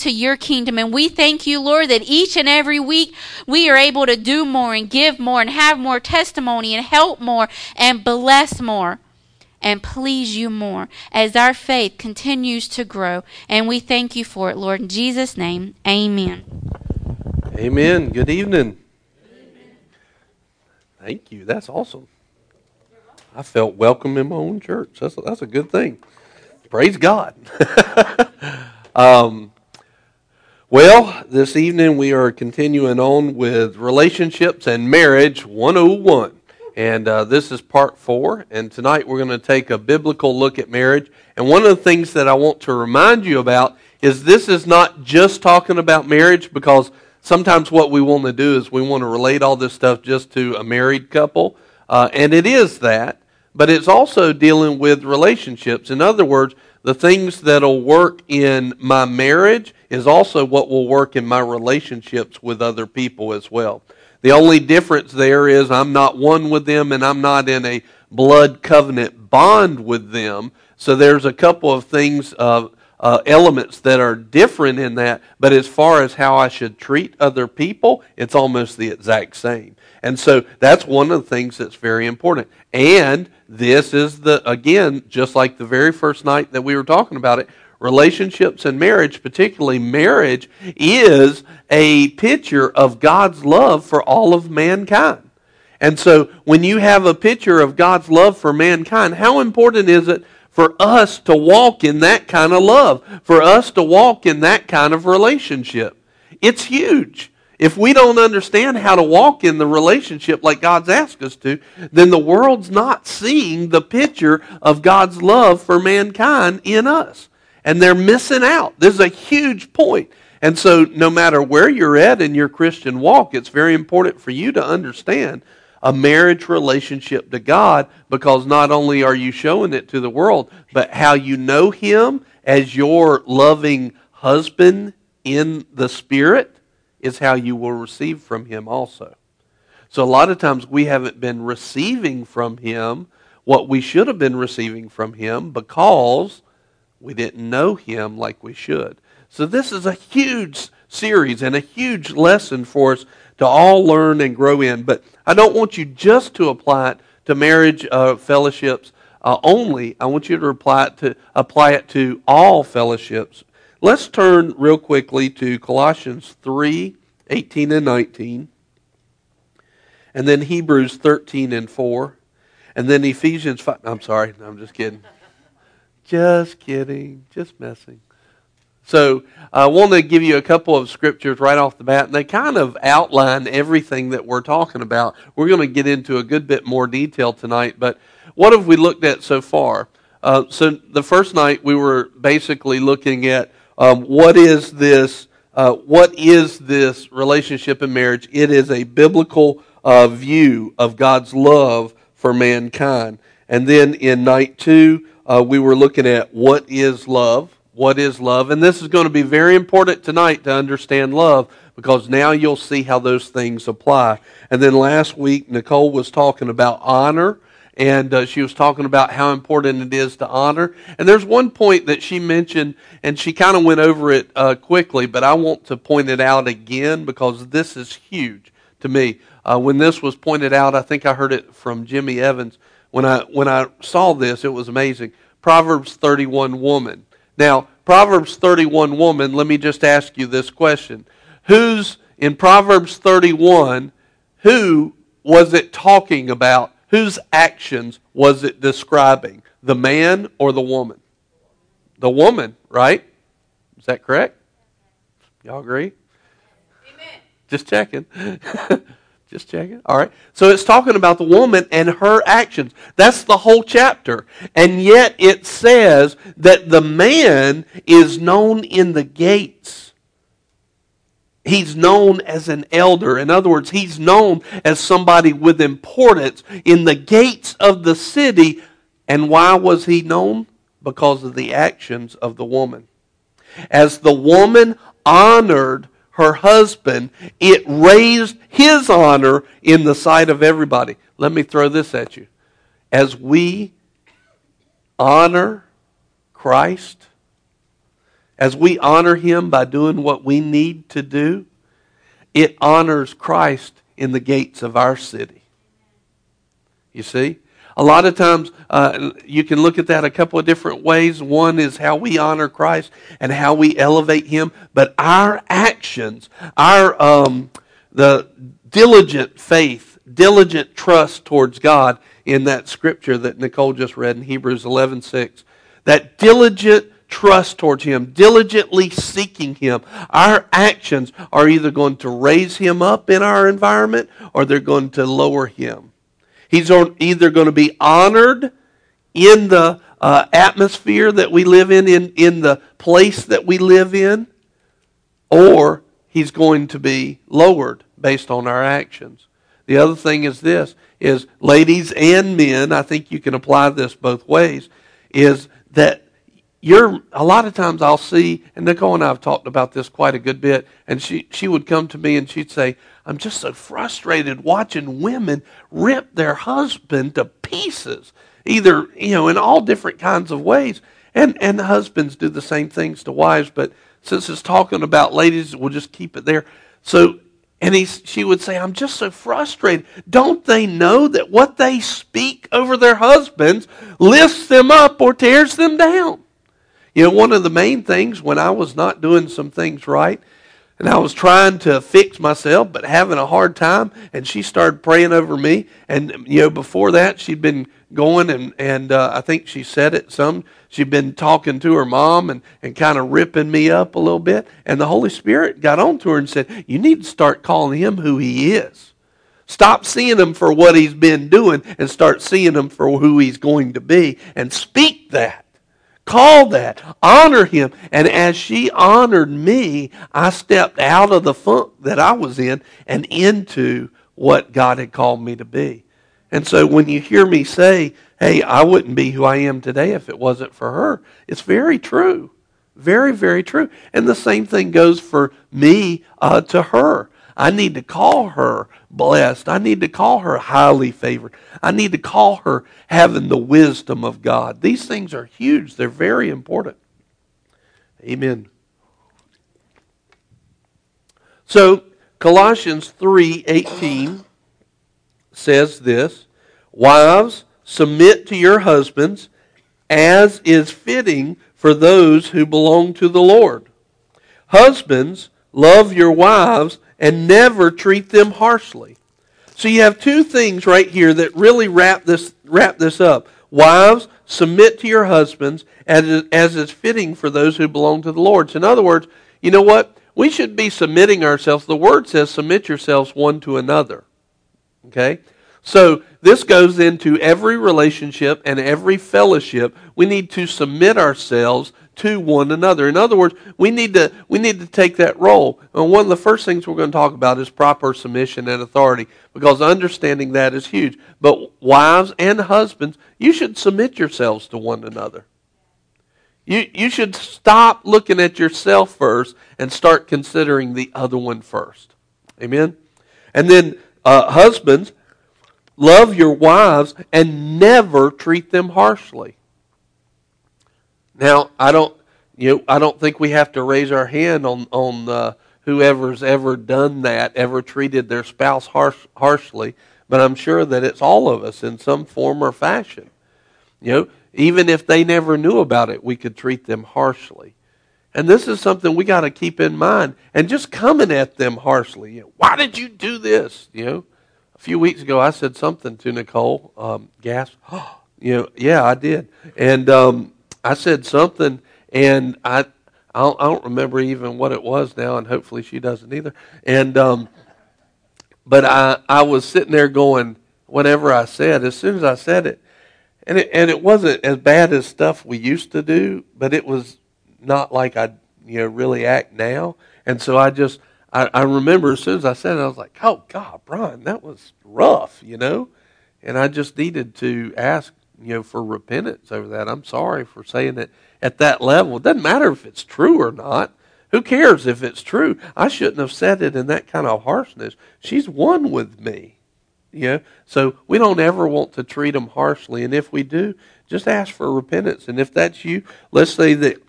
to your kingdom. And we thank you, Lord, that each and every week we are able to do more and give more and have more testimony and help more and bless more and please you more as our faith continues to grow. And we thank you for it, Lord. In Jesus' name, amen. Amen. Good evening. Thank you. That's awesome. I felt welcome in my own church. That's a, that's a good thing. Praise God. um, well, this evening we are continuing on with relationships and marriage 101. And uh, this is part four. And tonight we're going to take a biblical look at marriage. And one of the things that I want to remind you about is this is not just talking about marriage because sometimes what we want to do is we want to relate all this stuff just to a married couple. Uh, and it is that. But it's also dealing with relationships. In other words, the things that'll work in my marriage is also what will work in my relationships with other people as well. The only difference there is I'm not one with them and I'm not in a blood covenant bond with them. So there's a couple of things, uh, uh, elements that are different in that. But as far as how I should treat other people, it's almost the exact same. And so that's one of the things that's very important. And this is the, again, just like the very first night that we were talking about it, relationships and marriage, particularly marriage, is a picture of God's love for all of mankind. And so when you have a picture of God's love for mankind, how important is it for us to walk in that kind of love, for us to walk in that kind of relationship? It's huge. If we don't understand how to walk in the relationship like God's asked us to, then the world's not seeing the picture of God's love for mankind in us and they're missing out. This is a huge point. And so, no matter where you're at in your Christian walk, it's very important for you to understand a marriage relationship to God because not only are you showing it to the world, but how you know Him as your loving husband in the Spirit is how you will receive from Him also. So, a lot of times we haven't been receiving from Him what we should have been receiving from Him because we didn't know him like we should. So this is a huge series and a huge lesson for us to all learn and grow in. But I don't want you just to apply it to marriage uh, fellowships uh, only. I want you to apply it to apply it to all fellowships. Let's turn real quickly to Colossians 3, 18 and 19. And then Hebrews 13 and 4. And then Ephesians 5. I'm sorry, I'm just kidding. Just kidding. Just messing. So I want to give you a couple of scriptures right off the bat, and they kind of outline everything that we're talking about. We're going to get into a good bit more detail tonight, but what have we looked at so far? Uh, so the first night we were basically looking at um, what is this? Uh, what is this relationship in marriage? It is a biblical uh, view of God's love for mankind. And then in night two, uh, we were looking at what is love. What is love? And this is going to be very important tonight to understand love because now you'll see how those things apply. And then last week, Nicole was talking about honor and uh, she was talking about how important it is to honor. And there's one point that she mentioned, and she kind of went over it uh, quickly, but I want to point it out again because this is huge to me. Uh, when this was pointed out, I think I heard it from Jimmy Evans. When I when I saw this, it was amazing. Proverbs 31 woman. Now, Proverbs 31 woman, let me just ask you this question. Who's in Proverbs 31, who was it talking about? Whose actions was it describing? The man or the woman? The woman, right? Is that correct? Y'all agree? Amen. Just checking. Just checking. All right. So it's talking about the woman and her actions. That's the whole chapter. And yet it says that the man is known in the gates. He's known as an elder. In other words, he's known as somebody with importance in the gates of the city. And why was he known? Because of the actions of the woman. As the woman honored her husband, it raised his honor in the sight of everybody. Let me throw this at you. As we honor Christ, as we honor him by doing what we need to do, it honors Christ in the gates of our city. You see? A lot of times uh, you can look at that a couple of different ways. One is how we honor Christ and how we elevate Him, but our actions, our um, the diligent faith, diligent trust towards God in that scripture that Nicole just read in Hebrews 11:6, that diligent trust towards Him, diligently seeking Him. Our actions are either going to raise Him up in our environment or they're going to lower Him. He's either going to be honored in the uh, atmosphere that we live in, in, in the place that we live in, or he's going to be lowered based on our actions. The other thing is this is ladies and men, I think you can apply this both ways, is that you're a lot of times I'll see, and Nicole and I have talked about this quite a good bit, and she, she would come to me and she'd say, I'm just so frustrated watching women rip their husband to pieces, either, you know, in all different kinds of ways. And, and the husbands do the same things to wives, but since it's talking about ladies, we'll just keep it there. So, and he, she would say, I'm just so frustrated. Don't they know that what they speak over their husbands lifts them up or tears them down? You know, one of the main things when I was not doing some things right and I was trying to fix myself, but having a hard time. And she started praying over me. And you know, before that, she'd been going and and uh, I think she said it some. She'd been talking to her mom and and kind of ripping me up a little bit. And the Holy Spirit got on to her and said, "You need to start calling him who he is." Stop seeing him for what he's been doing and start seeing him for who he's going to be and speak that. Call that. Honor him. And as she honored me, I stepped out of the funk that I was in and into what God had called me to be. And so when you hear me say, hey, I wouldn't be who I am today if it wasn't for her, it's very true. Very, very true. And the same thing goes for me uh, to her. I need to call her blessed. I need to call her highly favored. I need to call her having the wisdom of God. These things are huge, they're very important. Amen. So, Colossians 3:18 says this, "Wives, submit to your husbands as is fitting for those who belong to the Lord. Husbands, love your wives and never treat them harshly. So you have two things right here that really wrap this wrap this up. Wives, submit to your husbands as, as is fitting for those who belong to the Lord. So in other words, you know what? We should be submitting ourselves. The word says submit yourselves one to another. Okay? So this goes into every relationship and every fellowship. We need to submit ourselves to one another. In other words, we need to we need to take that role. And one of the first things we're going to talk about is proper submission and authority because understanding that is huge. But wives and husbands, you should submit yourselves to one another. You you should stop looking at yourself first and start considering the other one first. Amen. And then uh, husbands, love your wives and never treat them harshly. Now, I don't, you know, I don't think we have to raise our hand on on uh, whoever's ever done that, ever treated their spouse harsh, harshly. But I'm sure that it's all of us in some form or fashion. You know, even if they never knew about it, we could treat them harshly. And this is something we got to keep in mind. And just coming at them harshly, you know, why did you do this? You know, a few weeks ago I said something to Nicole. Um, gasp. you know, yeah, I did. And um, I said something, and I I don't, remember even what it was now, and hopefully she doesn't either. And um, but I I was sitting there going, whatever I said, as soon as I said it, and it and it wasn't as bad as stuff we used to do, but it was not like I you know really act now. And so I just I, I remember as soon as I said it, I was like, oh God, Brian, that was rough, you know. And I just needed to ask you know, for repentance over that. I'm sorry for saying it at that level. It doesn't matter if it's true or not. Who cares if it's true? I shouldn't have said it in that kind of harshness. She's one with me. You know? So we don't ever want to treat them harshly. And if we do, just ask for repentance. And if that's you, let's say that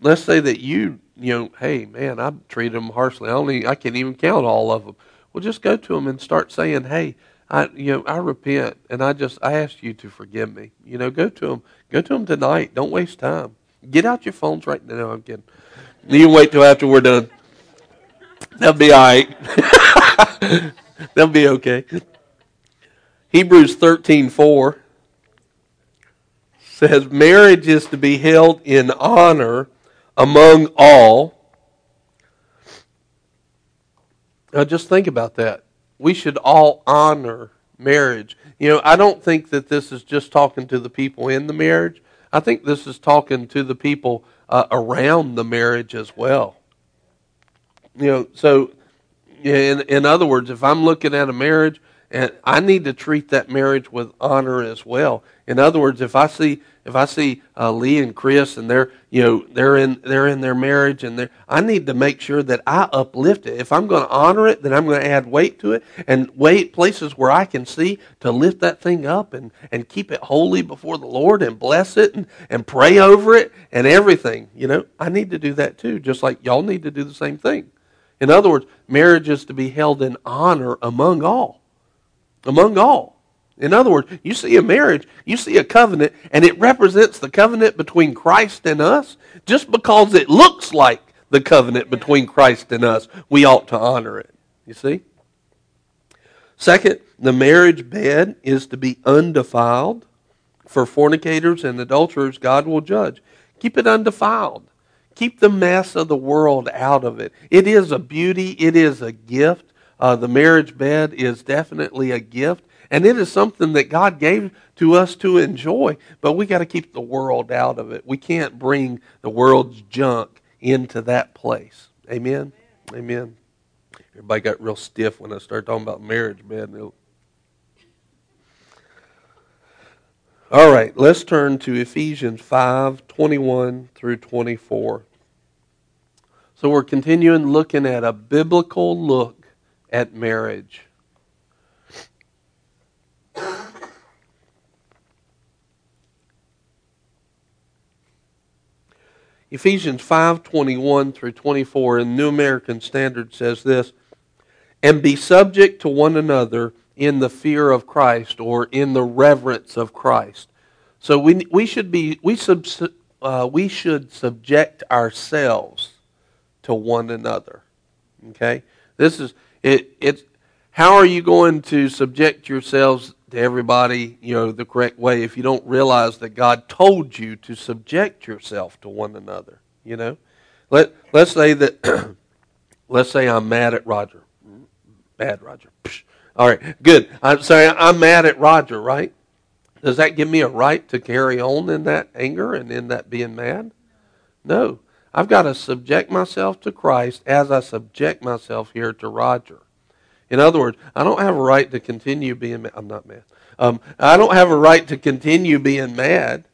let's say that you, you know, hey man, I treated them harshly. I only, I can't even count all of them. Well, just go to them and start saying, hey, I, you know, I repent, and I just, I ask you to forgive me. You know, go to them, go to them tonight. Don't waste time. Get out your phones right now. I'm kidding. You can wait till after we're done. That'll be all right. That'll be okay. Hebrews thirteen four says marriage is to be held in honor among all. Now just think about that. We should all honor marriage. You know, I don't think that this is just talking to the people in the marriage. I think this is talking to the people uh, around the marriage as well. You know, so in in other words, if I'm looking at a marriage and I need to treat that marriage with honor as well. In other words, if I see if I see uh, Lee and Chris and they're you know they're in they're in their marriage and they I need to make sure that I uplift it. If I'm going to honor it, then I'm going to add weight to it and weight places where I can see to lift that thing up and and keep it holy before the Lord and bless it and and pray over it and everything. You know, I need to do that too, just like y'all need to do the same thing. In other words, marriage is to be held in honor among all among all. In other words, you see a marriage, you see a covenant, and it represents the covenant between Christ and us. Just because it looks like the covenant between Christ and us, we ought to honor it. You see? Second, the marriage bed is to be undefiled. For fornicators and adulterers, God will judge. Keep it undefiled. Keep the mess of the world out of it. It is a beauty, it is a gift. Uh, the marriage bed is definitely a gift, and it is something that God gave to us to enjoy, but we got to keep the world out of it. We can't bring the world's junk into that place. Amen? Amen. Everybody got real stiff when I started talking about marriage man. All right, let's turn to Ephesians 5 21 through 24. So we're continuing looking at a biblical look at marriage. Ephesians 5:21 through 24 in New American Standard says this, "And be subject to one another in the fear of Christ or in the reverence of Christ." So we we should be we sub, uh, we should subject ourselves to one another. Okay? This is it, it's how are you going to subject yourselves to everybody, you know, the correct way if you don't realize that God told you to subject yourself to one another? You know, let let's say that let's say I'm mad at Roger. Bad Roger. All right, good. I'm sorry, I'm mad at Roger, right? Does that give me a right to carry on in that anger and in that being mad? No. I've got to subject myself to Christ as I subject myself here to Roger. In other words, I don't have a right to continue being mad. I'm not mad. Um, I don't have a right to continue being mad.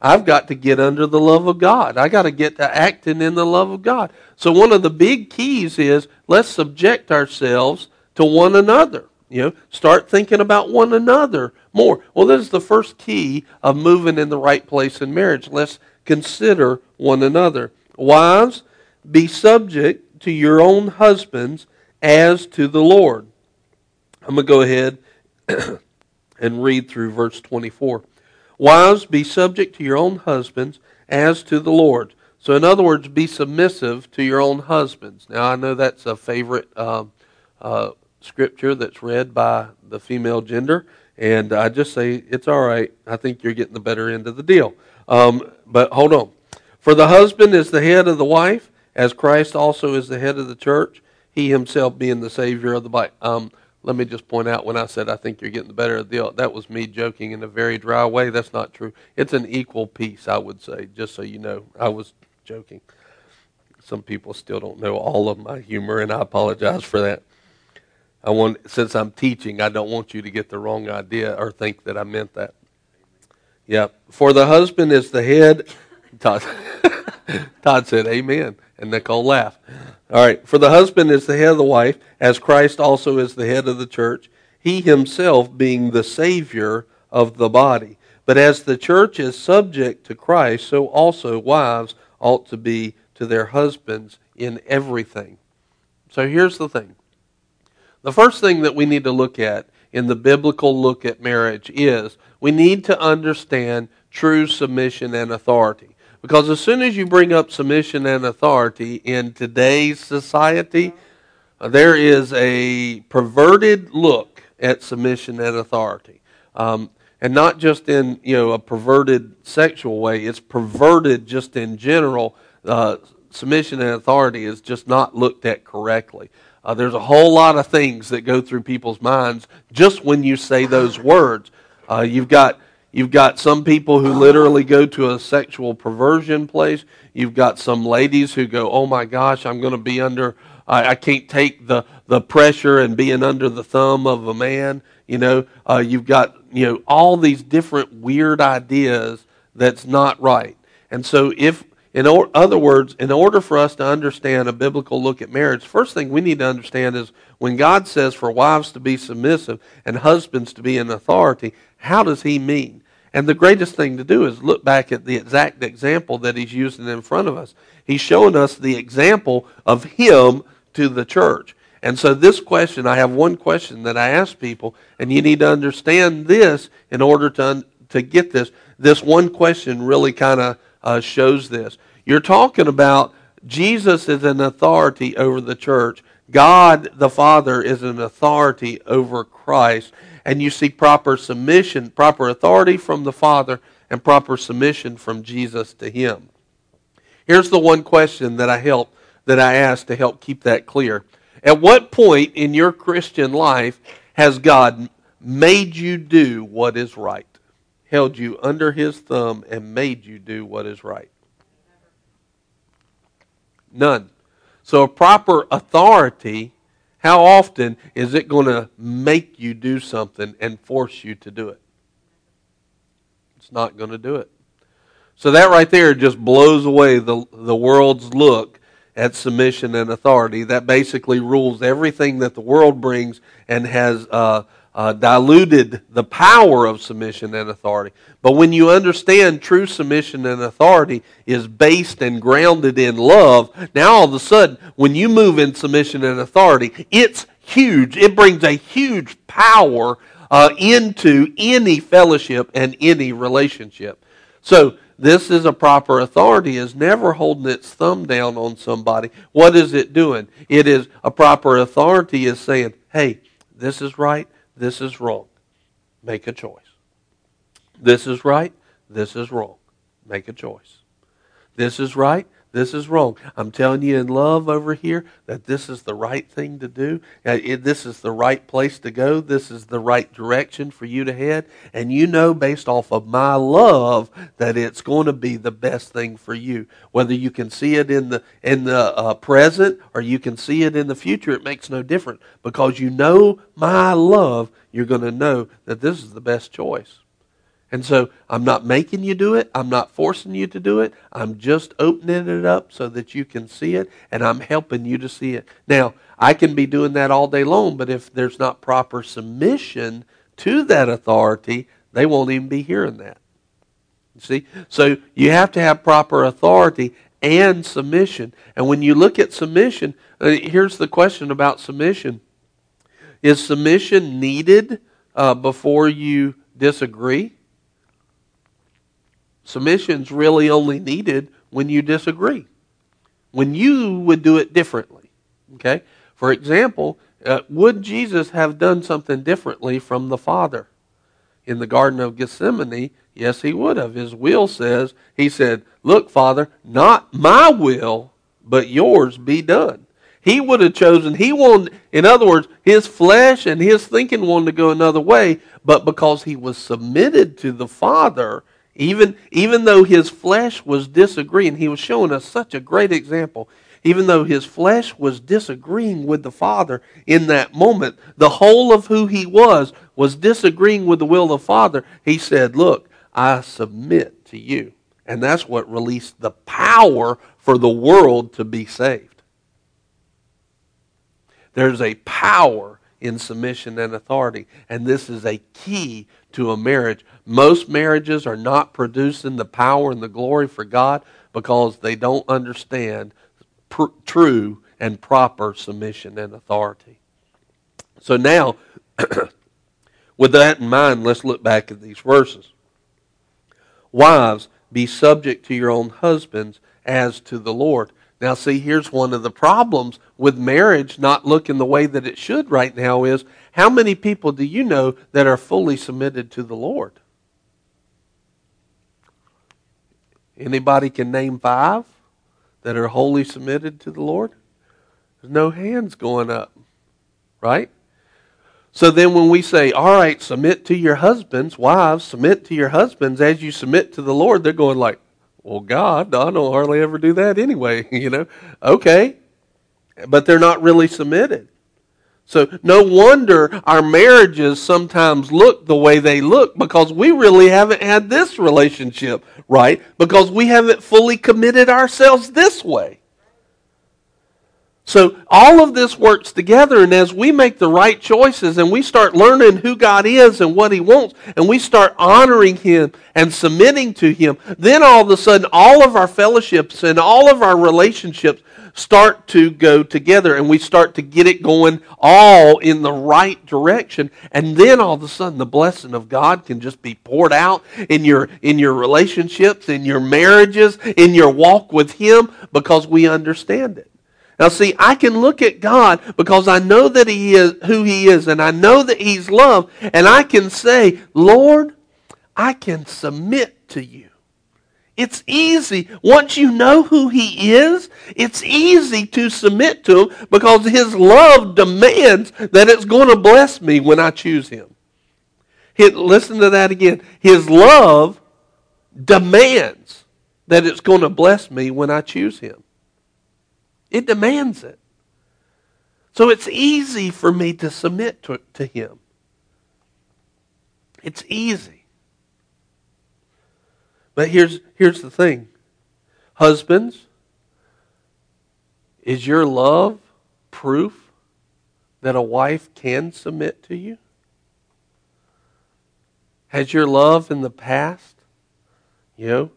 I've got to get under the love of God. I got to get to acting in the love of God. So one of the big keys is let's subject ourselves to one another. You know, start thinking about one another more. Well, this is the first key of moving in the right place in marriage. Let's consider one another. Wives, be subject to your own husbands as to the Lord. I'm going to go ahead and read through verse 24. Wives, be subject to your own husbands as to the Lord. So, in other words, be submissive to your own husbands. Now, I know that's a favorite um, uh, scripture that's read by the female gender, and I just say it's all right. I think you're getting the better end of the deal. Um, but hold on. For the husband is the head of the wife, as Christ also is the head of the church, he himself being the Savior of the body. Um, let me just point out when I said I think you're getting the better of the deal, that was me joking in a very dry way. That's not true. It's an equal piece, I would say, just so you know. I was joking. Some people still don't know all of my humor, and I apologize for that. I want, since I'm teaching, I don't want you to get the wrong idea or think that I meant that. Yeah. For the husband is the head Todd, Todd said, Amen. And Nicole laughed. All right. For the husband is the head of the wife, as Christ also is the head of the church, he himself being the Savior of the body. But as the church is subject to Christ, so also wives ought to be to their husbands in everything. So here's the thing. The first thing that we need to look at in the biblical look at marriage is we need to understand true submission and authority. Because as soon as you bring up submission and authority in today's society, uh, there is a perverted look at submission and authority. Um, and not just in you know a perverted sexual way, it's perverted just in general. Uh, submission and authority is just not looked at correctly. Uh, there's a whole lot of things that go through people's minds just when you say those words. Uh, you've got you've got some people who literally go to a sexual perversion place. You've got some ladies who go, "Oh my gosh, I'm going to be under. I, I, can't take the the pressure and being under the thumb of a man." You know, uh, you've got you know all these different weird ideas that's not right. And so if in other words, in order for us to understand a biblical look at marriage, first thing we need to understand is when God says for wives to be submissive and husbands to be in authority, how does he mean? And the greatest thing to do is look back at the exact example that he's using in front of us. He's showing us the example of him to the church. And so, this question, I have one question that I ask people, and you need to understand this in order to, to get this. This one question really kind of uh, shows this. You're talking about Jesus is an authority over the church. God the Father is an authority over Christ. And you see proper submission, proper authority from the Father, and proper submission from Jesus to Him. Here's the one question that I help that I ask to help keep that clear. At what point in your Christian life has God made you do what is right? Held you under his thumb and made you do what is right? None. So, a proper authority, how often is it going to make you do something and force you to do it? It's not going to do it. So, that right there just blows away the, the world's look at submission and authority. That basically rules everything that the world brings and has uh, uh, diluted the power of submission and authority. But when you understand true submission and authority is based and grounded in love, now all of a sudden, when you move in submission and authority, it's huge. It brings a huge power uh, into any fellowship and any relationship. So, this is a proper authority is never holding its thumb down on somebody. What is it doing? It is a proper authority is saying, hey, this is right, this is wrong. Make a choice. This is right. This is wrong. Make a choice. This is right. This is wrong. I'm telling you in love over here that this is the right thing to do. Uh, this is the right place to go. This is the right direction for you to head. And you know, based off of my love, that it's going to be the best thing for you. Whether you can see it in the in the uh, present or you can see it in the future, it makes no difference because you know my love. You're going to know that this is the best choice. And so I'm not making you do it. I'm not forcing you to do it. I'm just opening it up so that you can see it, and I'm helping you to see it. Now, I can be doing that all day long, but if there's not proper submission to that authority, they won't even be hearing that. You see? So you have to have proper authority and submission. And when you look at submission, uh, here's the question about submission Is submission needed uh, before you disagree? Submission's really only needed when you disagree, when you would do it differently. Okay? For example, uh, would Jesus have done something differently from the Father? In the Garden of Gethsemane, yes, he would have. His will says, He said, Look, Father, not my will, but yours be done. He would have chosen, he wanted, in other words, his flesh and his thinking wanted to go another way, but because he was submitted to the Father, even, even though his flesh was disagreeing, he was showing us such a great example. Even though his flesh was disagreeing with the Father in that moment, the whole of who he was was disagreeing with the will of the Father. He said, Look, I submit to you. And that's what released the power for the world to be saved. There's a power in submission and authority. And this is a key to a marriage. Most marriages are not producing the power and the glory for God because they don't understand pr- true and proper submission and authority. So now, with that in mind, let's look back at these verses. Wives, be subject to your own husbands as to the Lord. Now, see, here's one of the problems with marriage not looking the way that it should right now is how many people do you know that are fully submitted to the Lord? Anybody can name five that are wholly submitted to the Lord? There's no hands going up, right? So then when we say, all right, submit to your husbands, wives, submit to your husbands as you submit to the Lord, they're going like, well, God, I don't hardly ever do that anyway, you know. Okay. But they're not really submitted. So no wonder our marriages sometimes look the way they look because we really haven't had this relationship right because we haven't fully committed ourselves this way. So all of this works together, and as we make the right choices and we start learning who God is and what He wants, and we start honoring Him and submitting to Him, then all of a sudden all of our fellowships and all of our relationships start to go together and we start to get it going all in the right direction and then all of a sudden the blessing of God can just be poured out in your in your relationships in your marriages in your walk with him because we understand it now, see, I can look at God because I know that He is who He is and I know that He's love, and I can say, Lord, I can submit to you. It's easy. Once you know who He is, it's easy to submit to Him because His love demands that it's going to bless me when I choose Him. listen to that again. His love demands that it's going to bless me when I choose Him. It demands it. So it's easy for me to submit to, to Him. It's easy. But here's, here's the thing Husbands, is your love proof that a wife can submit to you? Has your love in the past, you know,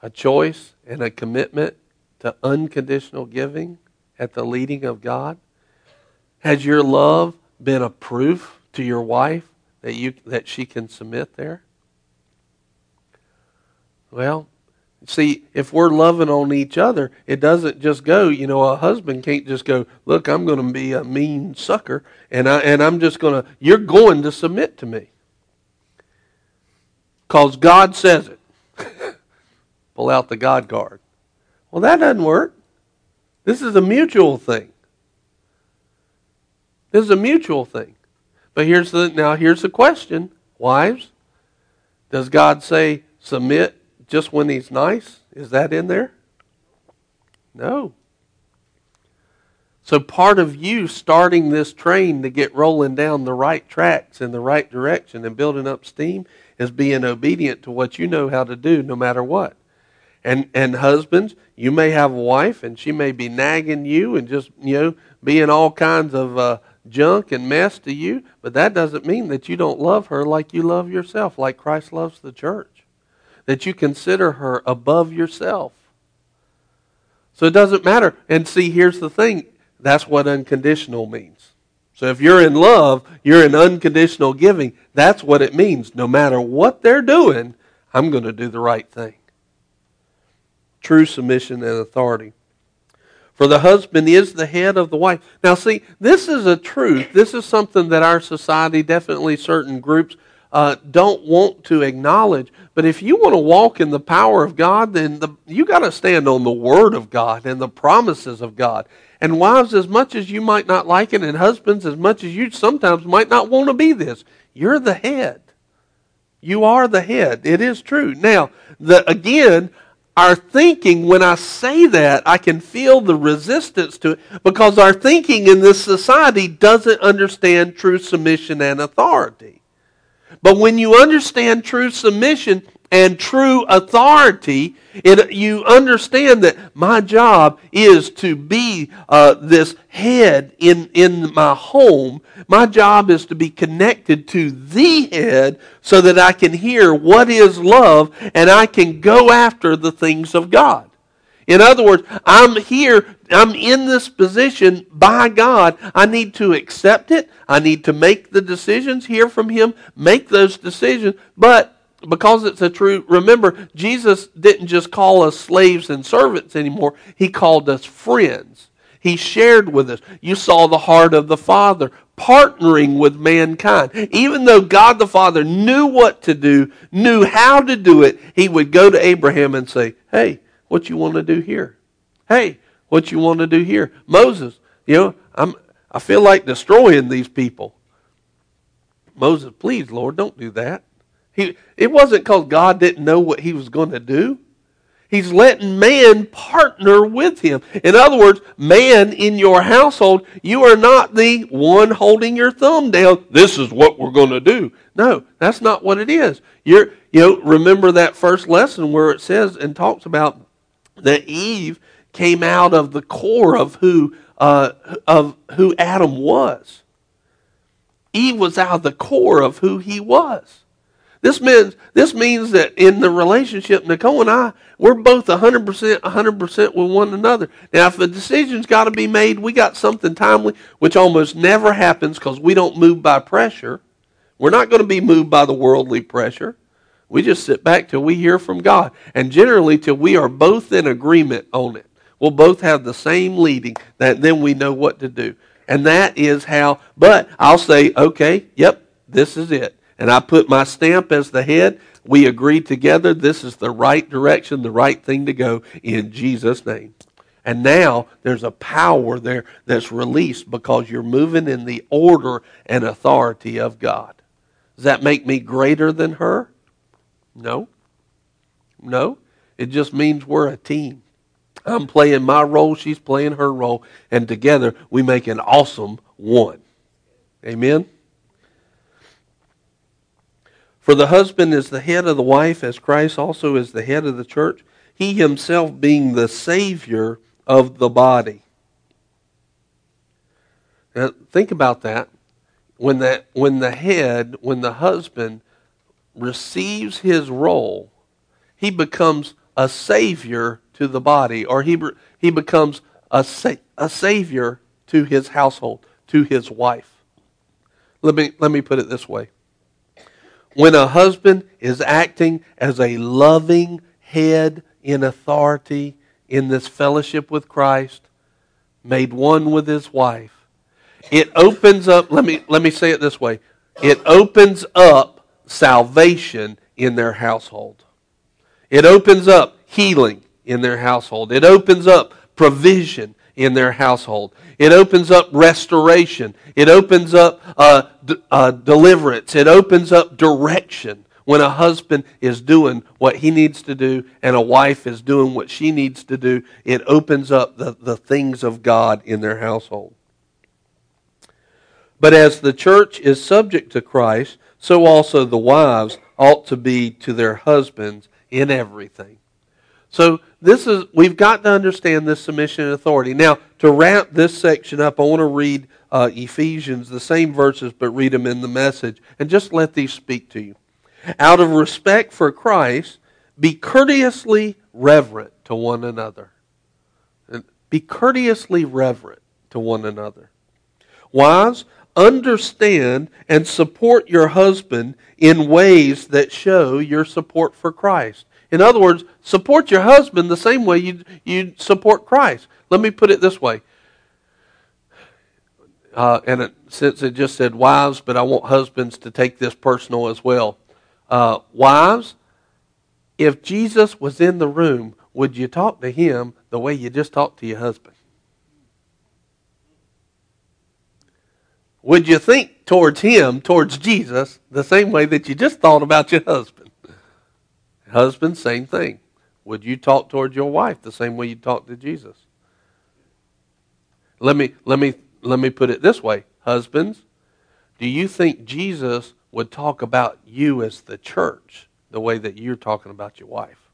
a choice and a commitment to unconditional giving at the leading of God? Has your love been a proof to your wife that you that she can submit there? Well, see, if we're loving on each other, it doesn't just go, you know, a husband can't just go, look, I'm going to be a mean sucker and I and I'm just going to you're going to submit to me. Cuz God says it. Pull out the God card. Well, that doesn't work. This is a mutual thing. This is a mutual thing. But here's the now here's the question, wives. Does God say submit just when he's nice? Is that in there? No. So part of you starting this train to get rolling down the right tracks in the right direction and building up steam is being obedient to what you know how to do no matter what. And and husbands, you may have a wife and she may be nagging you and just, you know, being all kinds of uh, junk and mess to you, but that doesn't mean that you don't love her like you love yourself, like Christ loves the church. That you consider her above yourself. So it doesn't matter. And see, here's the thing that's what unconditional means. So if you're in love, you're in unconditional giving. That's what it means. No matter what they're doing, I'm going to do the right thing true submission and authority. For the husband is the head of the wife. Now, see, this is a truth. This is something that our society, definitely certain groups, uh, don't want to acknowledge. But if you want to walk in the power of God, then the, you got to stand on the Word of God and the promises of God. And wives, as much as you might not like it, and husbands, as much as you sometimes might not want to be this, you're the head. You are the head. It is true. Now, the, again, our thinking, when I say that, I can feel the resistance to it because our thinking in this society doesn't understand true submission and authority. But when you understand true submission and true authority, it, you understand that my job is to be uh, this head in, in my home. My job is to be connected to the head so that I can hear what is love and I can go after the things of God. In other words, I'm here, I'm in this position by God. I need to accept it. I need to make the decisions, hear from Him, make those decisions. But because it's a true, remember, Jesus didn't just call us slaves and servants anymore, He called us friends. He shared with us. You saw the heart of the Father partnering with mankind. Even though God the Father knew what to do, knew how to do it, He would go to Abraham and say, Hey, what you want to do here? Hey, what you want to do here? Moses, you know, I'm, I feel like destroying these people. Moses, please, Lord, don't do that. He, it wasn't because God didn't know what he was going to do. He's letting man partner with him. In other words, man in your household, you are not the one holding your thumb down. This is what we're going to do. No, that's not what it is. You're, you know, remember that first lesson where it says and talks about that Eve came out of the core of who uh, of who Adam was. Eve was out of the core of who he was. This means this means that in the relationship, Nicole and I, we're both 100% 100% with one another. Now, if a decision's got to be made, we got something timely, which almost never happens because we don't move by pressure. We're not going to be moved by the worldly pressure. We just sit back till we hear from God. And generally till we are both in agreement on it. We'll both have the same leading, that then we know what to do. And that is how, but I'll say, okay, yep, this is it. And I put my stamp as the head. We agree together this is the right direction, the right thing to go in Jesus' name. And now there's a power there that's released because you're moving in the order and authority of God. Does that make me greater than her? No. No. It just means we're a team. I'm playing my role, she's playing her role, and together we make an awesome one. Amen. For the husband is the head of the wife, as Christ also is the head of the church, he himself being the Savior of the body. Now, think about that. When, that. when the head, when the husband receives his role, he becomes a savior to the body, or he, he becomes a, sa- a savior to his household, to his wife. Let me, let me put it this way. When a husband is acting as a loving head in authority in this fellowship with Christ, made one with his wife, it opens up, let me, let me say it this way. It opens up salvation in their household. It opens up healing in their household. It opens up provision in their household. It opens up restoration. It opens up uh, d- uh, deliverance. It opens up direction when a husband is doing what he needs to do and a wife is doing what she needs to do. It opens up the, the things of God in their household. But as the church is subject to Christ, so also the wives ought to be to their husbands in everything. So this is we've got to understand this submission and authority. Now, to wrap this section up, I want to read uh, Ephesians, the same verses, but read them in the message, and just let these speak to you. Out of respect for Christ, be courteously reverent to one another. and Be courteously reverent to one another. Wives, understand and support your husband in ways that show your support for Christ. In other words, support your husband the same way you you support Christ. Let me put it this way. Uh, and it, since it just said wives, but I want husbands to take this personal as well. Uh, wives, if Jesus was in the room, would you talk to him the way you just talked to your husband? Would you think towards him, towards Jesus, the same way that you just thought about your husband? Husband, same thing. Would you talk towards your wife the same way you talk to Jesus? Let me let me let me put it this way. Husbands, do you think Jesus would talk about you as the church the way that you're talking about your wife.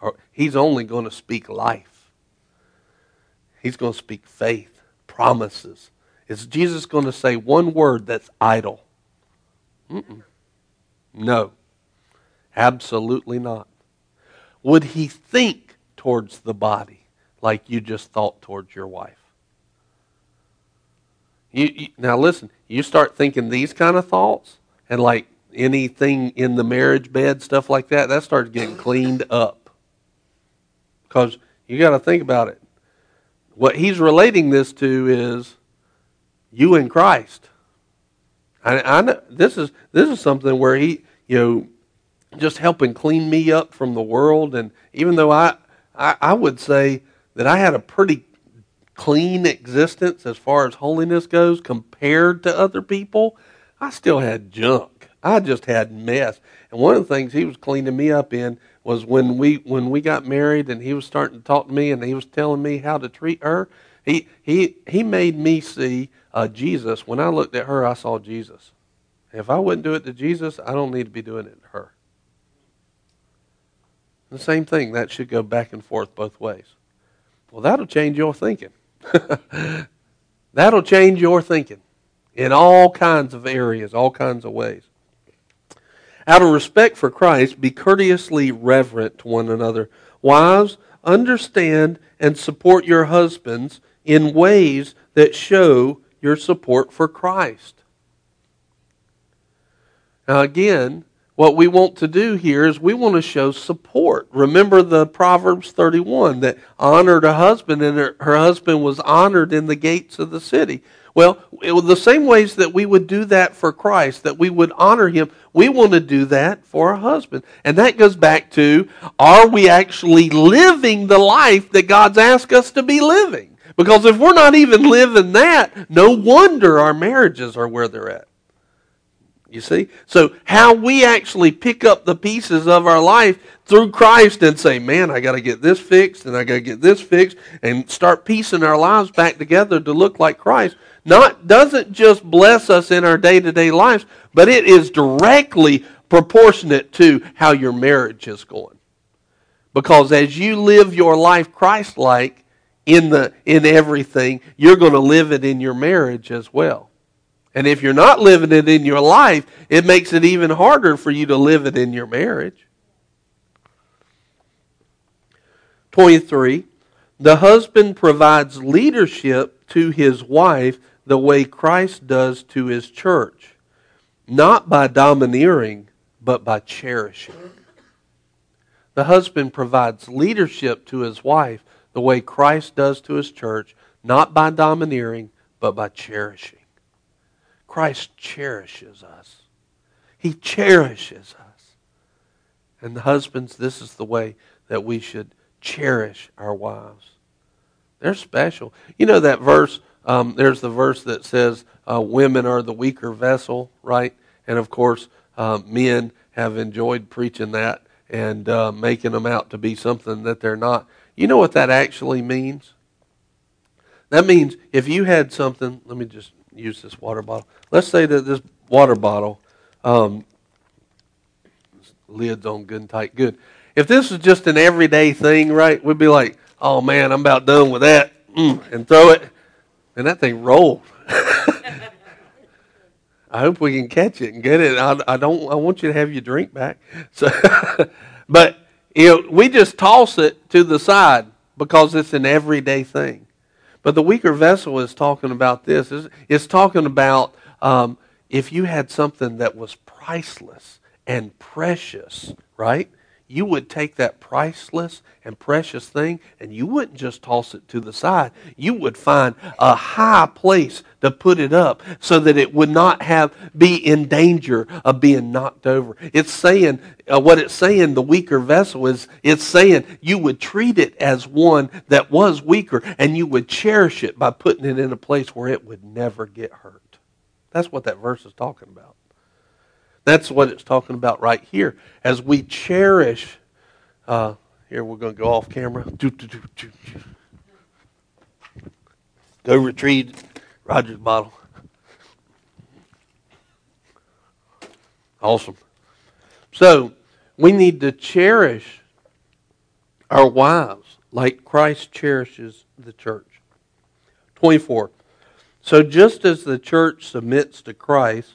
Or he's only going to speak life. He's going to speak faith, promises. Is Jesus going to say one word that's idle? Mm-mm. No. Absolutely not. Would he think towards the body like you just thought towards your wife? You, you, now listen, you start thinking these kind of thoughts, and like anything in the marriage bed, stuff like that, that starts getting cleaned up. Because you got to think about it. What he's relating this to is you in Christ. I, I this is this is something where he, you know, just helping clean me up from the world. And even though I, I, I would say that I had a pretty clean existence as far as holiness goes compared to other people, I still had junk. I just had mess. And one of the things he was cleaning me up in was when we when we got married and he was starting to talk to me and he was telling me how to treat her. He he he made me see uh, Jesus. When I looked at her, I saw Jesus. If I wouldn't do it to Jesus, I don't need to be doing it to her. The same thing. That should go back and forth both ways. Well, that'll change your thinking. that'll change your thinking in all kinds of areas, all kinds of ways. Out of respect for Christ, be courteously reverent to one another. Wives, understand and support your husbands in ways that show your support for Christ. Now, again, what we want to do here is we want to show support. Remember the Proverbs 31 that honored a husband and her, her husband was honored in the gates of the city. Well, it the same ways that we would do that for Christ, that we would honor him, we want to do that for our husband. And that goes back to are we actually living the life that God's asked us to be living? Because if we're not even living that, no wonder our marriages are where they're at. You see? So, how we actually pick up the pieces of our life through Christ and say, man, I got to get this fixed and I got to get this fixed and start piecing our lives back together to look like Christ, not doesn't just bless us in our day-to-day lives, but it is directly proportionate to how your marriage is going. Because as you live your life Christ-like in the in everything, you're going to live it in your marriage as well. And if you're not living it in your life, it makes it even harder for you to live it in your marriage. 23. The husband provides leadership to his wife the way Christ does to his church, not by domineering, but by cherishing. The husband provides leadership to his wife the way Christ does to his church, not by domineering, but by cherishing. Christ cherishes us. He cherishes us. And the husbands, this is the way that we should cherish our wives. They're special. You know that verse, um, there's the verse that says uh, women are the weaker vessel, right? And of course, uh, men have enjoyed preaching that and uh, making them out to be something that they're not. You know what that actually means? That means if you had something, let me just use this water bottle. Let's say that this water bottle, um, lid's on good and tight, good. If this was just an everyday thing, right, we'd be like, oh man, I'm about done with that, mm, and throw it, and that thing rolled. I hope we can catch it and get it. I, I don't. I want you to have your drink back. So, but you know, we just toss it to the side because it's an everyday thing. But the weaker vessel is talking about this. It's, it's talking about um, if you had something that was priceless and precious, right? You would take that priceless and precious thing and you wouldn't just toss it to the side. You would find a high place to put it up so that it would not have be in danger of being knocked over. It's saying uh, what it's saying the weaker vessel is it's saying you would treat it as one that was weaker and you would cherish it by putting it in a place where it would never get hurt. That's what that verse is talking about. That's what it's talking about right here. As we cherish, uh, here we're going to go off camera. Go retrieve Roger's bottle. Awesome. So, we need to cherish our wives like Christ cherishes the church. 24. So, just as the church submits to Christ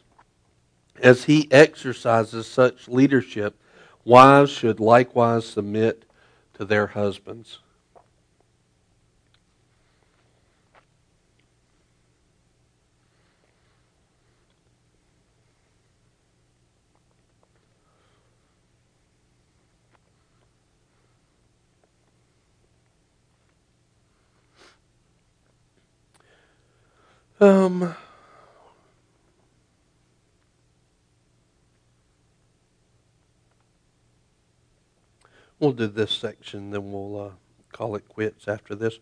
as he exercises such leadership, wives should likewise submit to their husbands. Um, we'll do this section, then we'll uh, call it quits after this.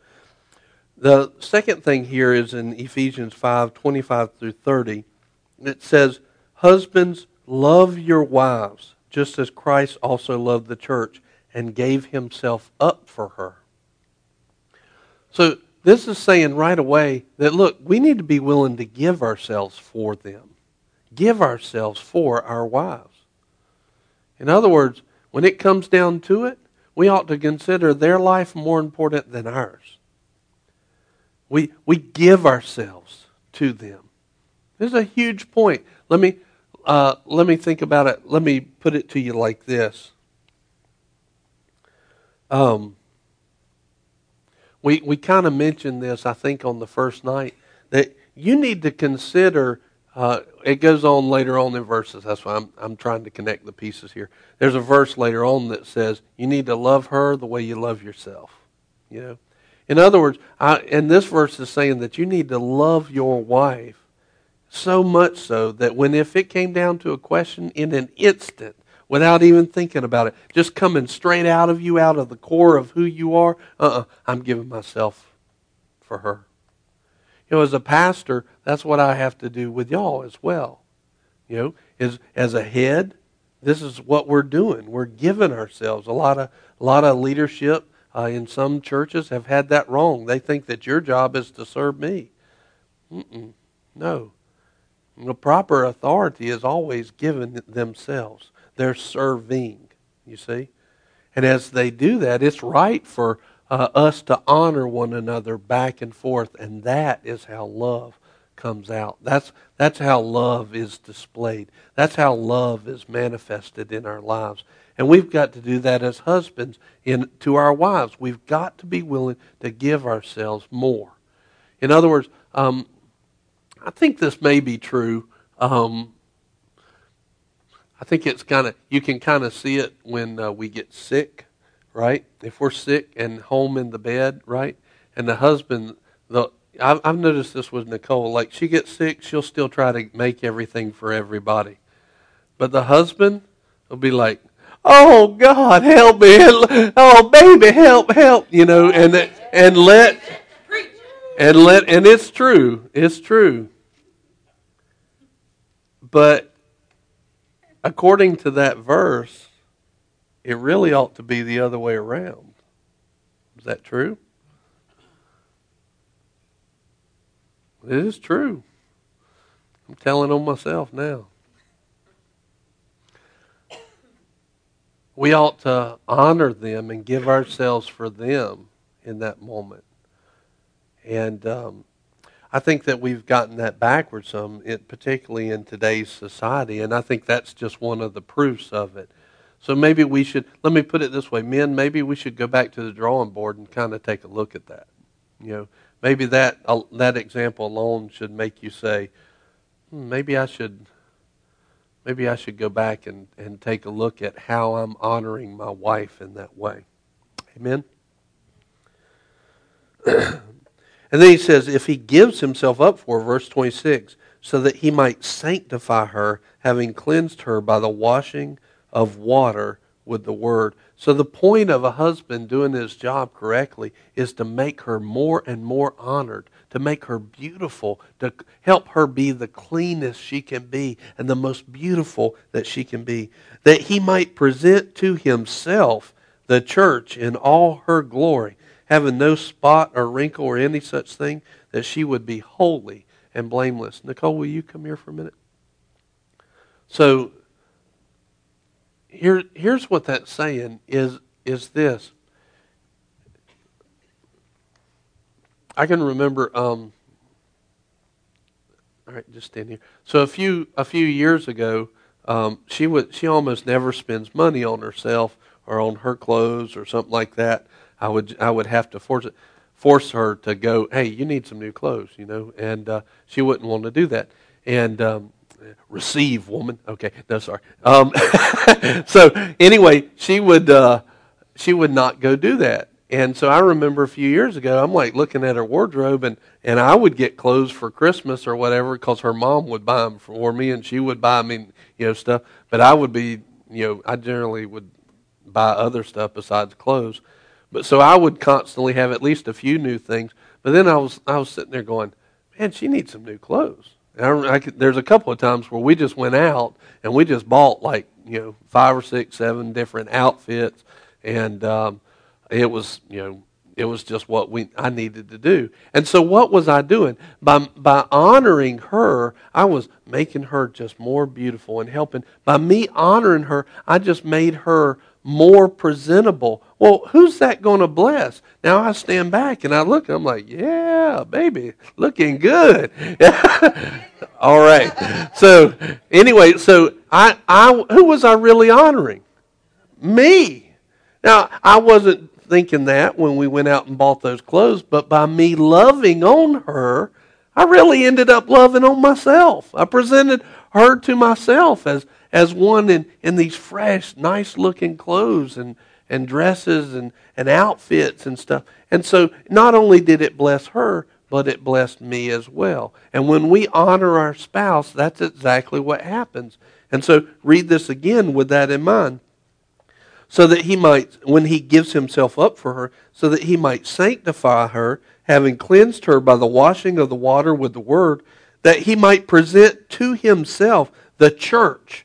The second thing here is in Ephesians 5 25 through 30. It says, Husbands, love your wives, just as Christ also loved the church and gave himself up for her. So this is saying right away that, look, we need to be willing to give ourselves for them, give ourselves for our wives. In other words, when it comes down to it, we ought to consider their life more important than ours. We, we give ourselves to them. This is a huge point. Let me, uh, let me think about it. Let me put it to you like this. Um, we, we kind of mentioned this, I think, on the first night, that you need to consider. Uh, it goes on later on in verses. That's why I'm, I'm trying to connect the pieces here. There's a verse later on that says, You need to love her the way you love yourself. You know? In other words, I, and this verse is saying that you need to love your wife so much so that when if it came down to a question in an instant, without even thinking about it. Just coming straight out of you, out of the core of who you are. Uh-uh, I'm giving myself for her. You know, as a pastor, that's what I have to do with y'all as well. You know, as as a head, this is what we're doing. We're giving ourselves. A lot of a lot of leadership uh, in some churches have had that wrong. They think that your job is to serve me. Mm-mm, no. The proper authority is always given themselves. They're serving, you see? And as they do that, it's right for uh, us to honor one another back and forth, and that is how love comes out. That's, that's how love is displayed. That's how love is manifested in our lives. And we've got to do that as husbands in, to our wives. We've got to be willing to give ourselves more. In other words, um, I think this may be true um, I think it's kind of, you can kind of see it when uh, we get sick, right? If we're sick and home in the bed, right? And the husband, the, I've, I've noticed this with Nicole. Like she gets sick, she'll still try to make everything for everybody. But the husband will be like, "Oh God, help me! Oh baby, help, help!" You know, and and let and let and it's true, it's true. But according to that verse, it really ought to be the other way around. Is that true? It is true. I'm telling on myself now. We ought to honor them and give ourselves for them in that moment. And um, I think that we've gotten that backwards some, it, particularly in today's society, and I think that's just one of the proofs of it. So maybe we should, let me put it this way, men, maybe we should go back to the drawing board and kind of take a look at that. You know, maybe that uh, that example alone should make you say, hmm, maybe I should, maybe I should go back and, and take a look at how I'm honoring my wife in that way. Amen. And then he says, if he gives himself up for, verse 26, so that he might sanctify her, having cleansed her by the washing of water with the word. So the point of a husband doing his job correctly is to make her more and more honored, to make her beautiful, to help her be the cleanest she can be and the most beautiful that she can be, that he might present to himself the church in all her glory having no spot or wrinkle or any such thing, that she would be holy and blameless. Nicole, will you come here for a minute? So, here, here's what that's saying is, is this. I can remember. Um, all right, just stand here. So a few a few years ago, um, she would she almost never spends money on herself or on her clothes or something like that. I would I would have to force it, force her to go. Hey, you need some new clothes, you know, and uh, she wouldn't want to do that. And um, receive, woman. Okay, no, sorry. Um, so anyway, she would uh, she would not go do that. And so I remember a few years ago, I'm like looking at her wardrobe, and, and I would get clothes for Christmas or whatever because her mom would buy them for me, and she would buy me, you know, stuff. But I would be, you know, I generally would buy other stuff besides clothes. But so I would constantly have at least a few new things. But then I was I was sitting there going, man, she needs some new clothes. I, I could, there's a couple of times where we just went out and we just bought like you know five or six, seven different outfits, and um, it was, you know, it was just what we I needed to do. And so what was I doing? By by honoring her, I was making her just more beautiful and helping. By me honoring her, I just made her more presentable. Well, who's that going to bless? Now I stand back and I look, I'm like, yeah, baby, looking good. All right. So anyway, so I, I, who was I really honoring? Me. Now I wasn't thinking that when we went out and bought those clothes, but by me loving on her, I really ended up loving on myself. I presented her to myself as, as one in, in these fresh, nice looking clothes and, and dresses and, and outfits and stuff. And so not only did it bless her, but it blessed me as well. And when we honor our spouse, that's exactly what happens. And so read this again with that in mind so that he might, when he gives himself up for her, so that he might sanctify her, having cleansed her by the washing of the water with the word, that he might present to himself the church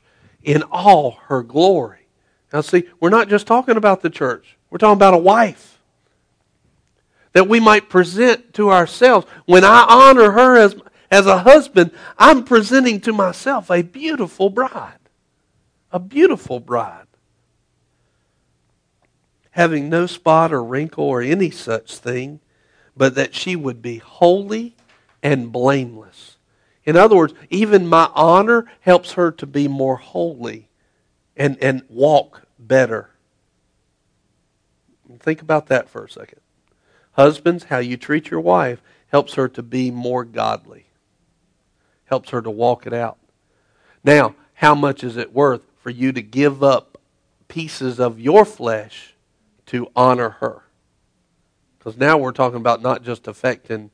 in all her glory. Now, see, we're not just talking about the church, we're talking about a wife. That we might present to ourselves. When I honor her as, as a husband, I'm presenting to myself a beautiful bride. A beautiful bride having no spot or wrinkle or any such thing, but that she would be holy and blameless. In other words, even my honor helps her to be more holy and, and walk better. Think about that for a second. Husbands, how you treat your wife helps her to be more godly, helps her to walk it out. Now, how much is it worth for you to give up pieces of your flesh to honor her. Because now we're talking about not just affecting,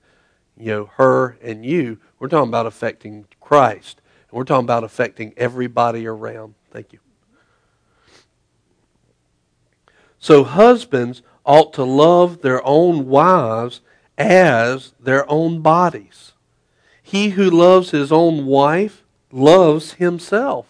you know, her and you. We're talking about affecting Christ. And we're talking about affecting everybody around. Thank you. So husbands ought to love their own wives as their own bodies. He who loves his own wife loves himself.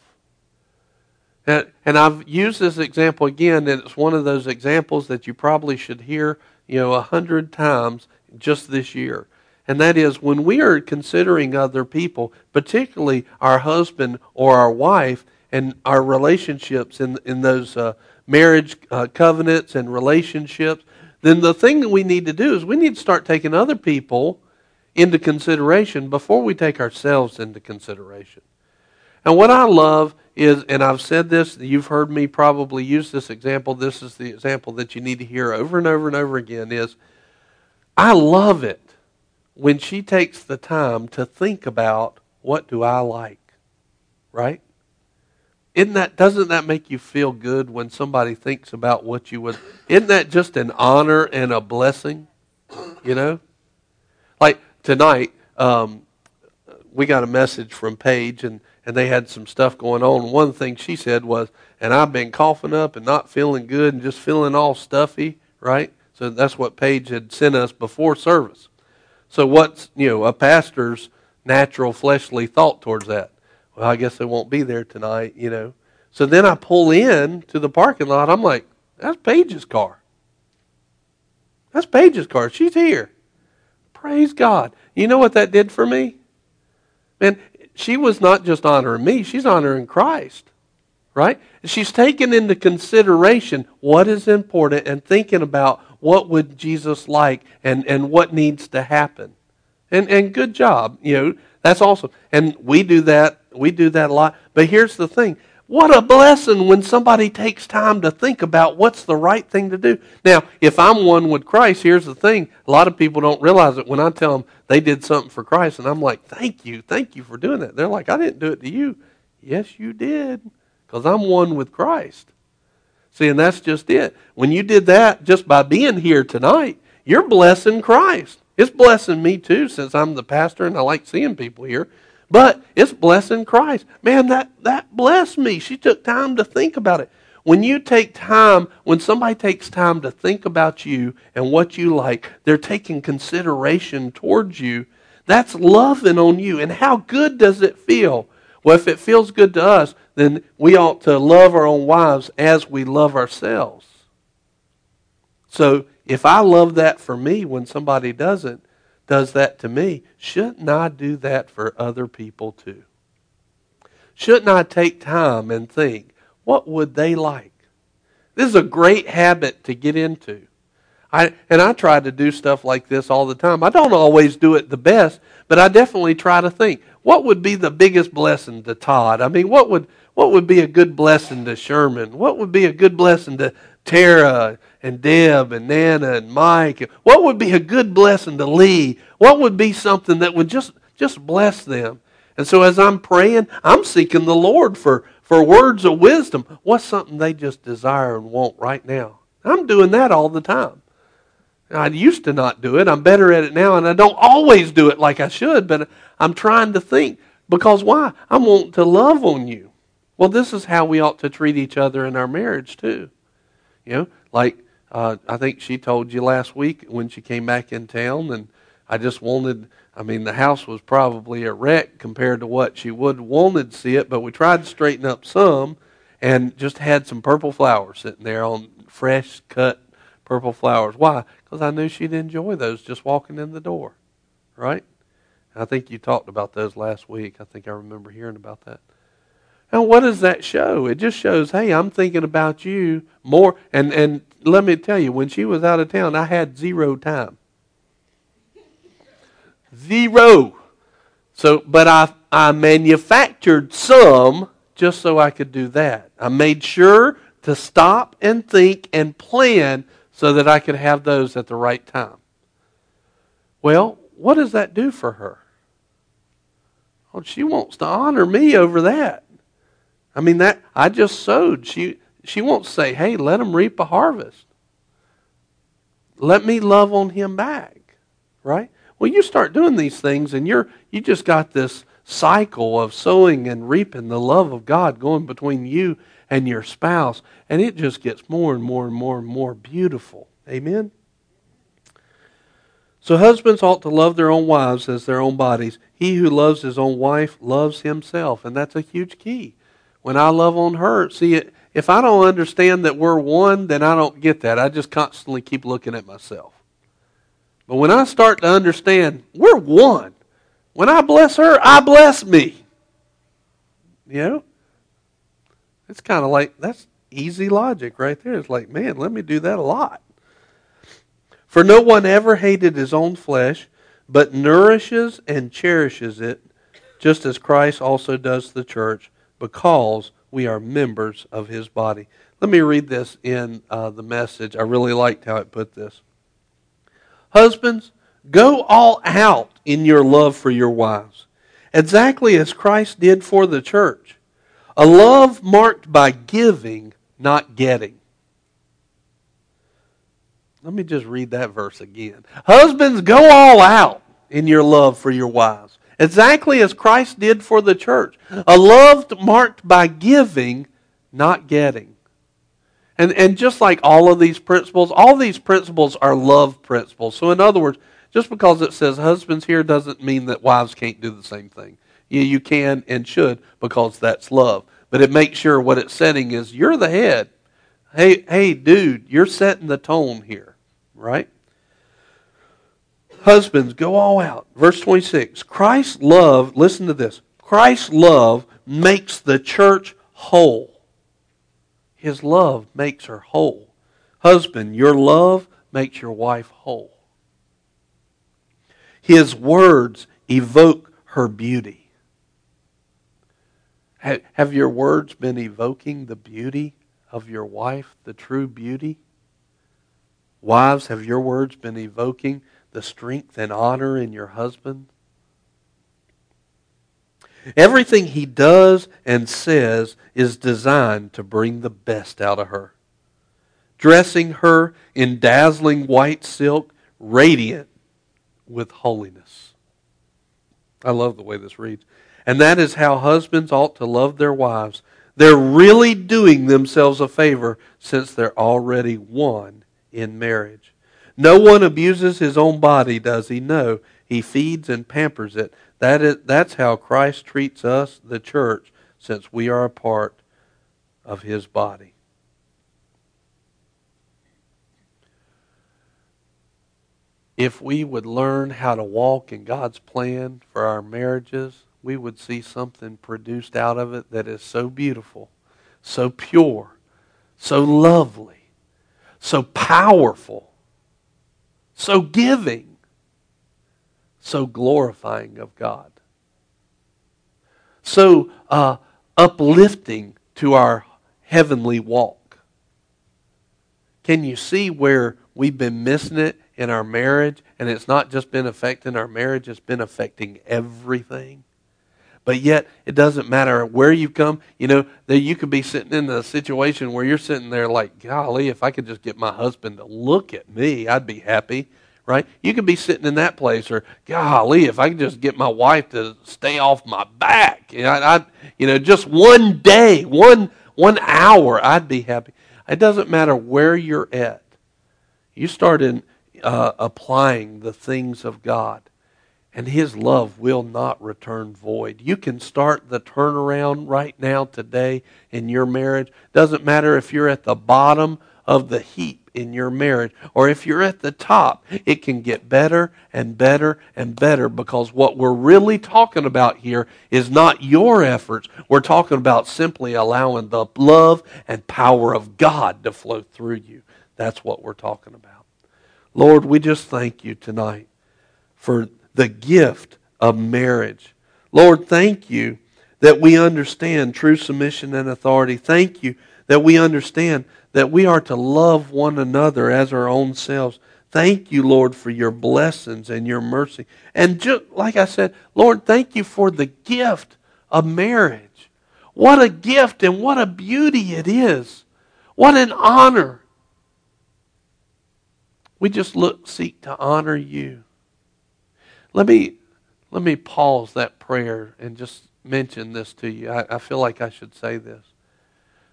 And, and I've used this example again, and it's one of those examples that you probably should hear, you know, a hundred times just this year. And that is when we are considering other people, particularly our husband or our wife, and our relationships in in those uh, marriage uh, covenants and relationships, then the thing that we need to do is we need to start taking other people into consideration before we take ourselves into consideration. And what I love is, and I've said this, you've heard me probably use this example. This is the example that you need to hear over and over and over again is I love it when she takes the time to think about what do I like, right? Isn't that doesn't that make you feel good when somebody thinks about what you would isn't that just an honor and a blessing? You know? Like tonight, um, we got a message from Paige and and they had some stuff going on. One thing she said was, and I've been coughing up and not feeling good and just feeling all stuffy, right? So that's what Paige had sent us before service. So what's, you know, a pastor's natural fleshly thought towards that? Well, I guess they won't be there tonight, you know. So then I pull in to the parking lot. I'm like, that's Paige's car. That's Paige's car. She's here. Praise God. You know what that did for me? Man, she was not just honoring me, she's honoring Christ. right? She's taking into consideration what is important and thinking about what would Jesus like and, and what needs to happen. And, and good job. You know, that's awesome. And we do that. We do that a lot. But here's the thing. What a blessing when somebody takes time to think about what's the right thing to do. Now, if I'm one with Christ, here's the thing. A lot of people don't realize it when I tell them they did something for Christ, and I'm like, thank you, thank you for doing that. They're like, I didn't do it to you. Yes, you did, because I'm one with Christ. See, and that's just it. When you did that just by being here tonight, you're blessing Christ. It's blessing me too, since I'm the pastor and I like seeing people here. But it's blessing Christ. Man, that, that blessed me. She took time to think about it. When you take time, when somebody takes time to think about you and what you like, they're taking consideration towards you. That's loving on you. And how good does it feel? Well, if it feels good to us, then we ought to love our own wives as we love ourselves. So if I love that for me when somebody doesn't, does that to me, shouldn't I do that for other people too? Shouldn't I take time and think, what would they like? This is a great habit to get into. I, and I try to do stuff like this all the time. I don't always do it the best, but I definitely try to think, what would be the biggest blessing to Todd? I mean, what would, what would be a good blessing to Sherman? What would be a good blessing to Tara and Deb and Nana and Mike? What would be a good blessing to Lee? What would be something that would just, just bless them? And so as I'm praying, I'm seeking the Lord for, for words of wisdom. What's something they just desire and want right now? I'm doing that all the time. I used to not do it. I'm better at it now, and I don't always do it like I should, but I'm trying to think. Because why? I want to love on you. Well, this is how we ought to treat each other in our marriage, too. You know, like uh, I think she told you last week when she came back in town, and I just wanted. I mean, the house was probably a wreck compared to what she would wanted to see it, but we tried to straighten up some, and just had some purple flowers sitting there on fresh cut purple flowers. Why? Because I knew she'd enjoy those just walking in the door, right? I think you talked about those last week. I think I remember hearing about that. And what does that show? It just shows, hey, I'm thinking about you more. And, and let me tell you, when she was out of town, I had zero time. Zero. So, but I, I manufactured some just so I could do that. I made sure to stop and think and plan so that I could have those at the right time. Well, what does that do for her? Well, she wants to honor me over that. I mean that I just sowed. She she won't say, "Hey, let him reap a harvest." Let me love on him back, right? Well, you start doing these things, and you're you just got this cycle of sowing and reaping the love of God going between you and your spouse, and it just gets more and more and more and more beautiful. Amen. So husbands ought to love their own wives as their own bodies. He who loves his own wife loves himself, and that's a huge key when I love on her, see, if I don't understand that we're one, then I don't get that. I just constantly keep looking at myself. But when I start to understand we're one, when I bless her, I bless me. You know? It's kind of like, that's easy logic right there. It's like, man, let me do that a lot. For no one ever hated his own flesh, but nourishes and cherishes it, just as Christ also does the church because we are members of his body. Let me read this in uh, the message. I really liked how it put this. Husbands, go all out in your love for your wives, exactly as Christ did for the church. A love marked by giving, not getting. Let me just read that verse again. Husbands, go all out in your love for your wives, Exactly as Christ did for the church. A love marked by giving, not getting. And, and just like all of these principles, all these principles are love principles. So, in other words, just because it says husbands here doesn't mean that wives can't do the same thing. You, you can and should because that's love. But it makes sure what it's setting is you're the head. Hey, hey, dude, you're setting the tone here, right? Husbands, go all out. Verse 26. Christ's love, listen to this. Christ's love makes the church whole. His love makes her whole. Husband, your love makes your wife whole. His words evoke her beauty. Have your words been evoking the beauty of your wife, the true beauty? Wives, have your words been evoking the strength and honor in your husband? Everything he does and says is designed to bring the best out of her. Dressing her in dazzling white silk, radiant with holiness. I love the way this reads. And that is how husbands ought to love their wives. They're really doing themselves a favor since they're already one in marriage. No one abuses his own body, does he? No. He feeds and pampers it. That is, that's how Christ treats us, the church, since we are a part of his body. If we would learn how to walk in God's plan for our marriages, we would see something produced out of it that is so beautiful, so pure, so lovely, so powerful, so giving, so glorifying of God, so uh, uplifting to our heavenly walk. Can you see where we've been missing it in our marriage? And it's not just been affecting our marriage, it's been affecting everything. But yet, it doesn't matter where you've come. You know, that you could be sitting in a situation where you're sitting there like, golly, if I could just get my husband to look at me, I'd be happy right? You could be sitting in that place, or golly, if I could just get my wife to stay off my back, you know, I, you know, just one day, one one hour, I'd be happy. It doesn't matter where you're at. You start in uh, applying the things of God, and His love will not return void. You can start the turnaround right now today in your marriage. Doesn't matter if you're at the bottom of the heap in your marriage. Or if you're at the top, it can get better and better and better because what we're really talking about here is not your efforts. We're talking about simply allowing the love and power of God to flow through you. That's what we're talking about. Lord, we just thank you tonight for the gift of marriage. Lord, thank you that we understand true submission and authority. Thank you that we understand that we are to love one another as our own selves. Thank you, Lord, for your blessings and your mercy. And just like I said, Lord, thank you for the gift of marriage. What a gift and what a beauty it is. What an honor. We just look seek to honor you. Let me let me pause that prayer and just mention this to you. I, I feel like I should say this.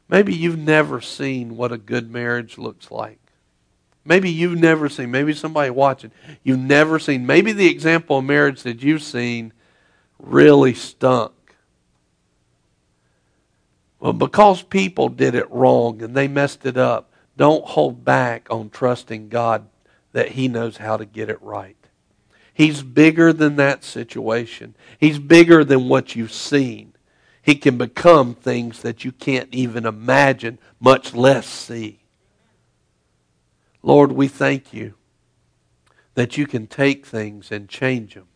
Maybe you've never seen what a good marriage looks like. Maybe you've never seen, maybe somebody watching, you've never seen, maybe the example of marriage that you've seen really stunk. Well, because people did it wrong and they messed it up, don't hold back on trusting God that He knows how to get it right. He's bigger than that situation. He's bigger than what you've seen. He can become things that you can't even imagine, much less see. Lord, we thank you that you can take things and change them.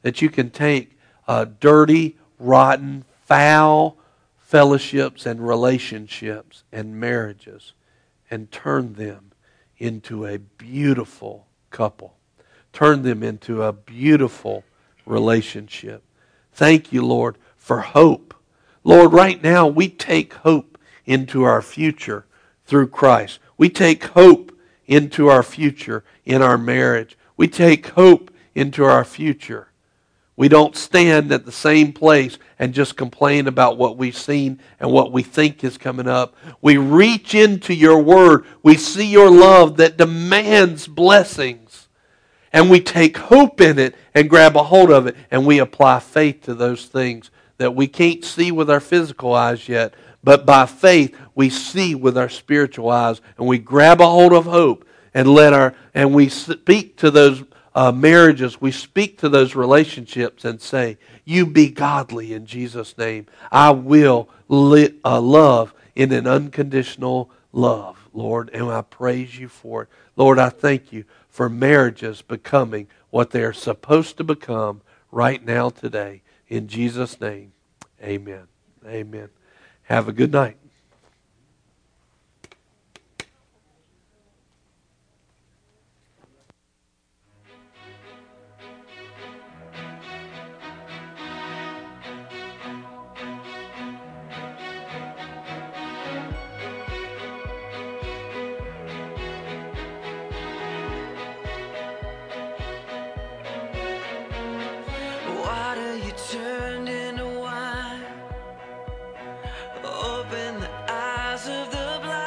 That you can take uh, dirty, rotten, foul fellowships and relationships and marriages and turn them into a beautiful couple. Turn them into a beautiful relationship. Thank you, Lord, for hope. Lord, right now we take hope into our future through Christ. We take hope into our future in our marriage. We take hope into our future. We don't stand at the same place and just complain about what we've seen and what we think is coming up. We reach into your word. We see your love that demands blessings. And we take hope in it and grab a hold of it and we apply faith to those things that we can't see with our physical eyes yet, but by faith we see with our spiritual eyes and we grab a hold of hope and let our and we speak to those uh, marriages, we speak to those relationships and say, You be godly in Jesus' name. I will uh, love in an unconditional love, Lord, and I praise you for it. Lord, I thank you for marriages becoming what they are supposed to become right now today. In Jesus' name, amen. Amen. Have a good night.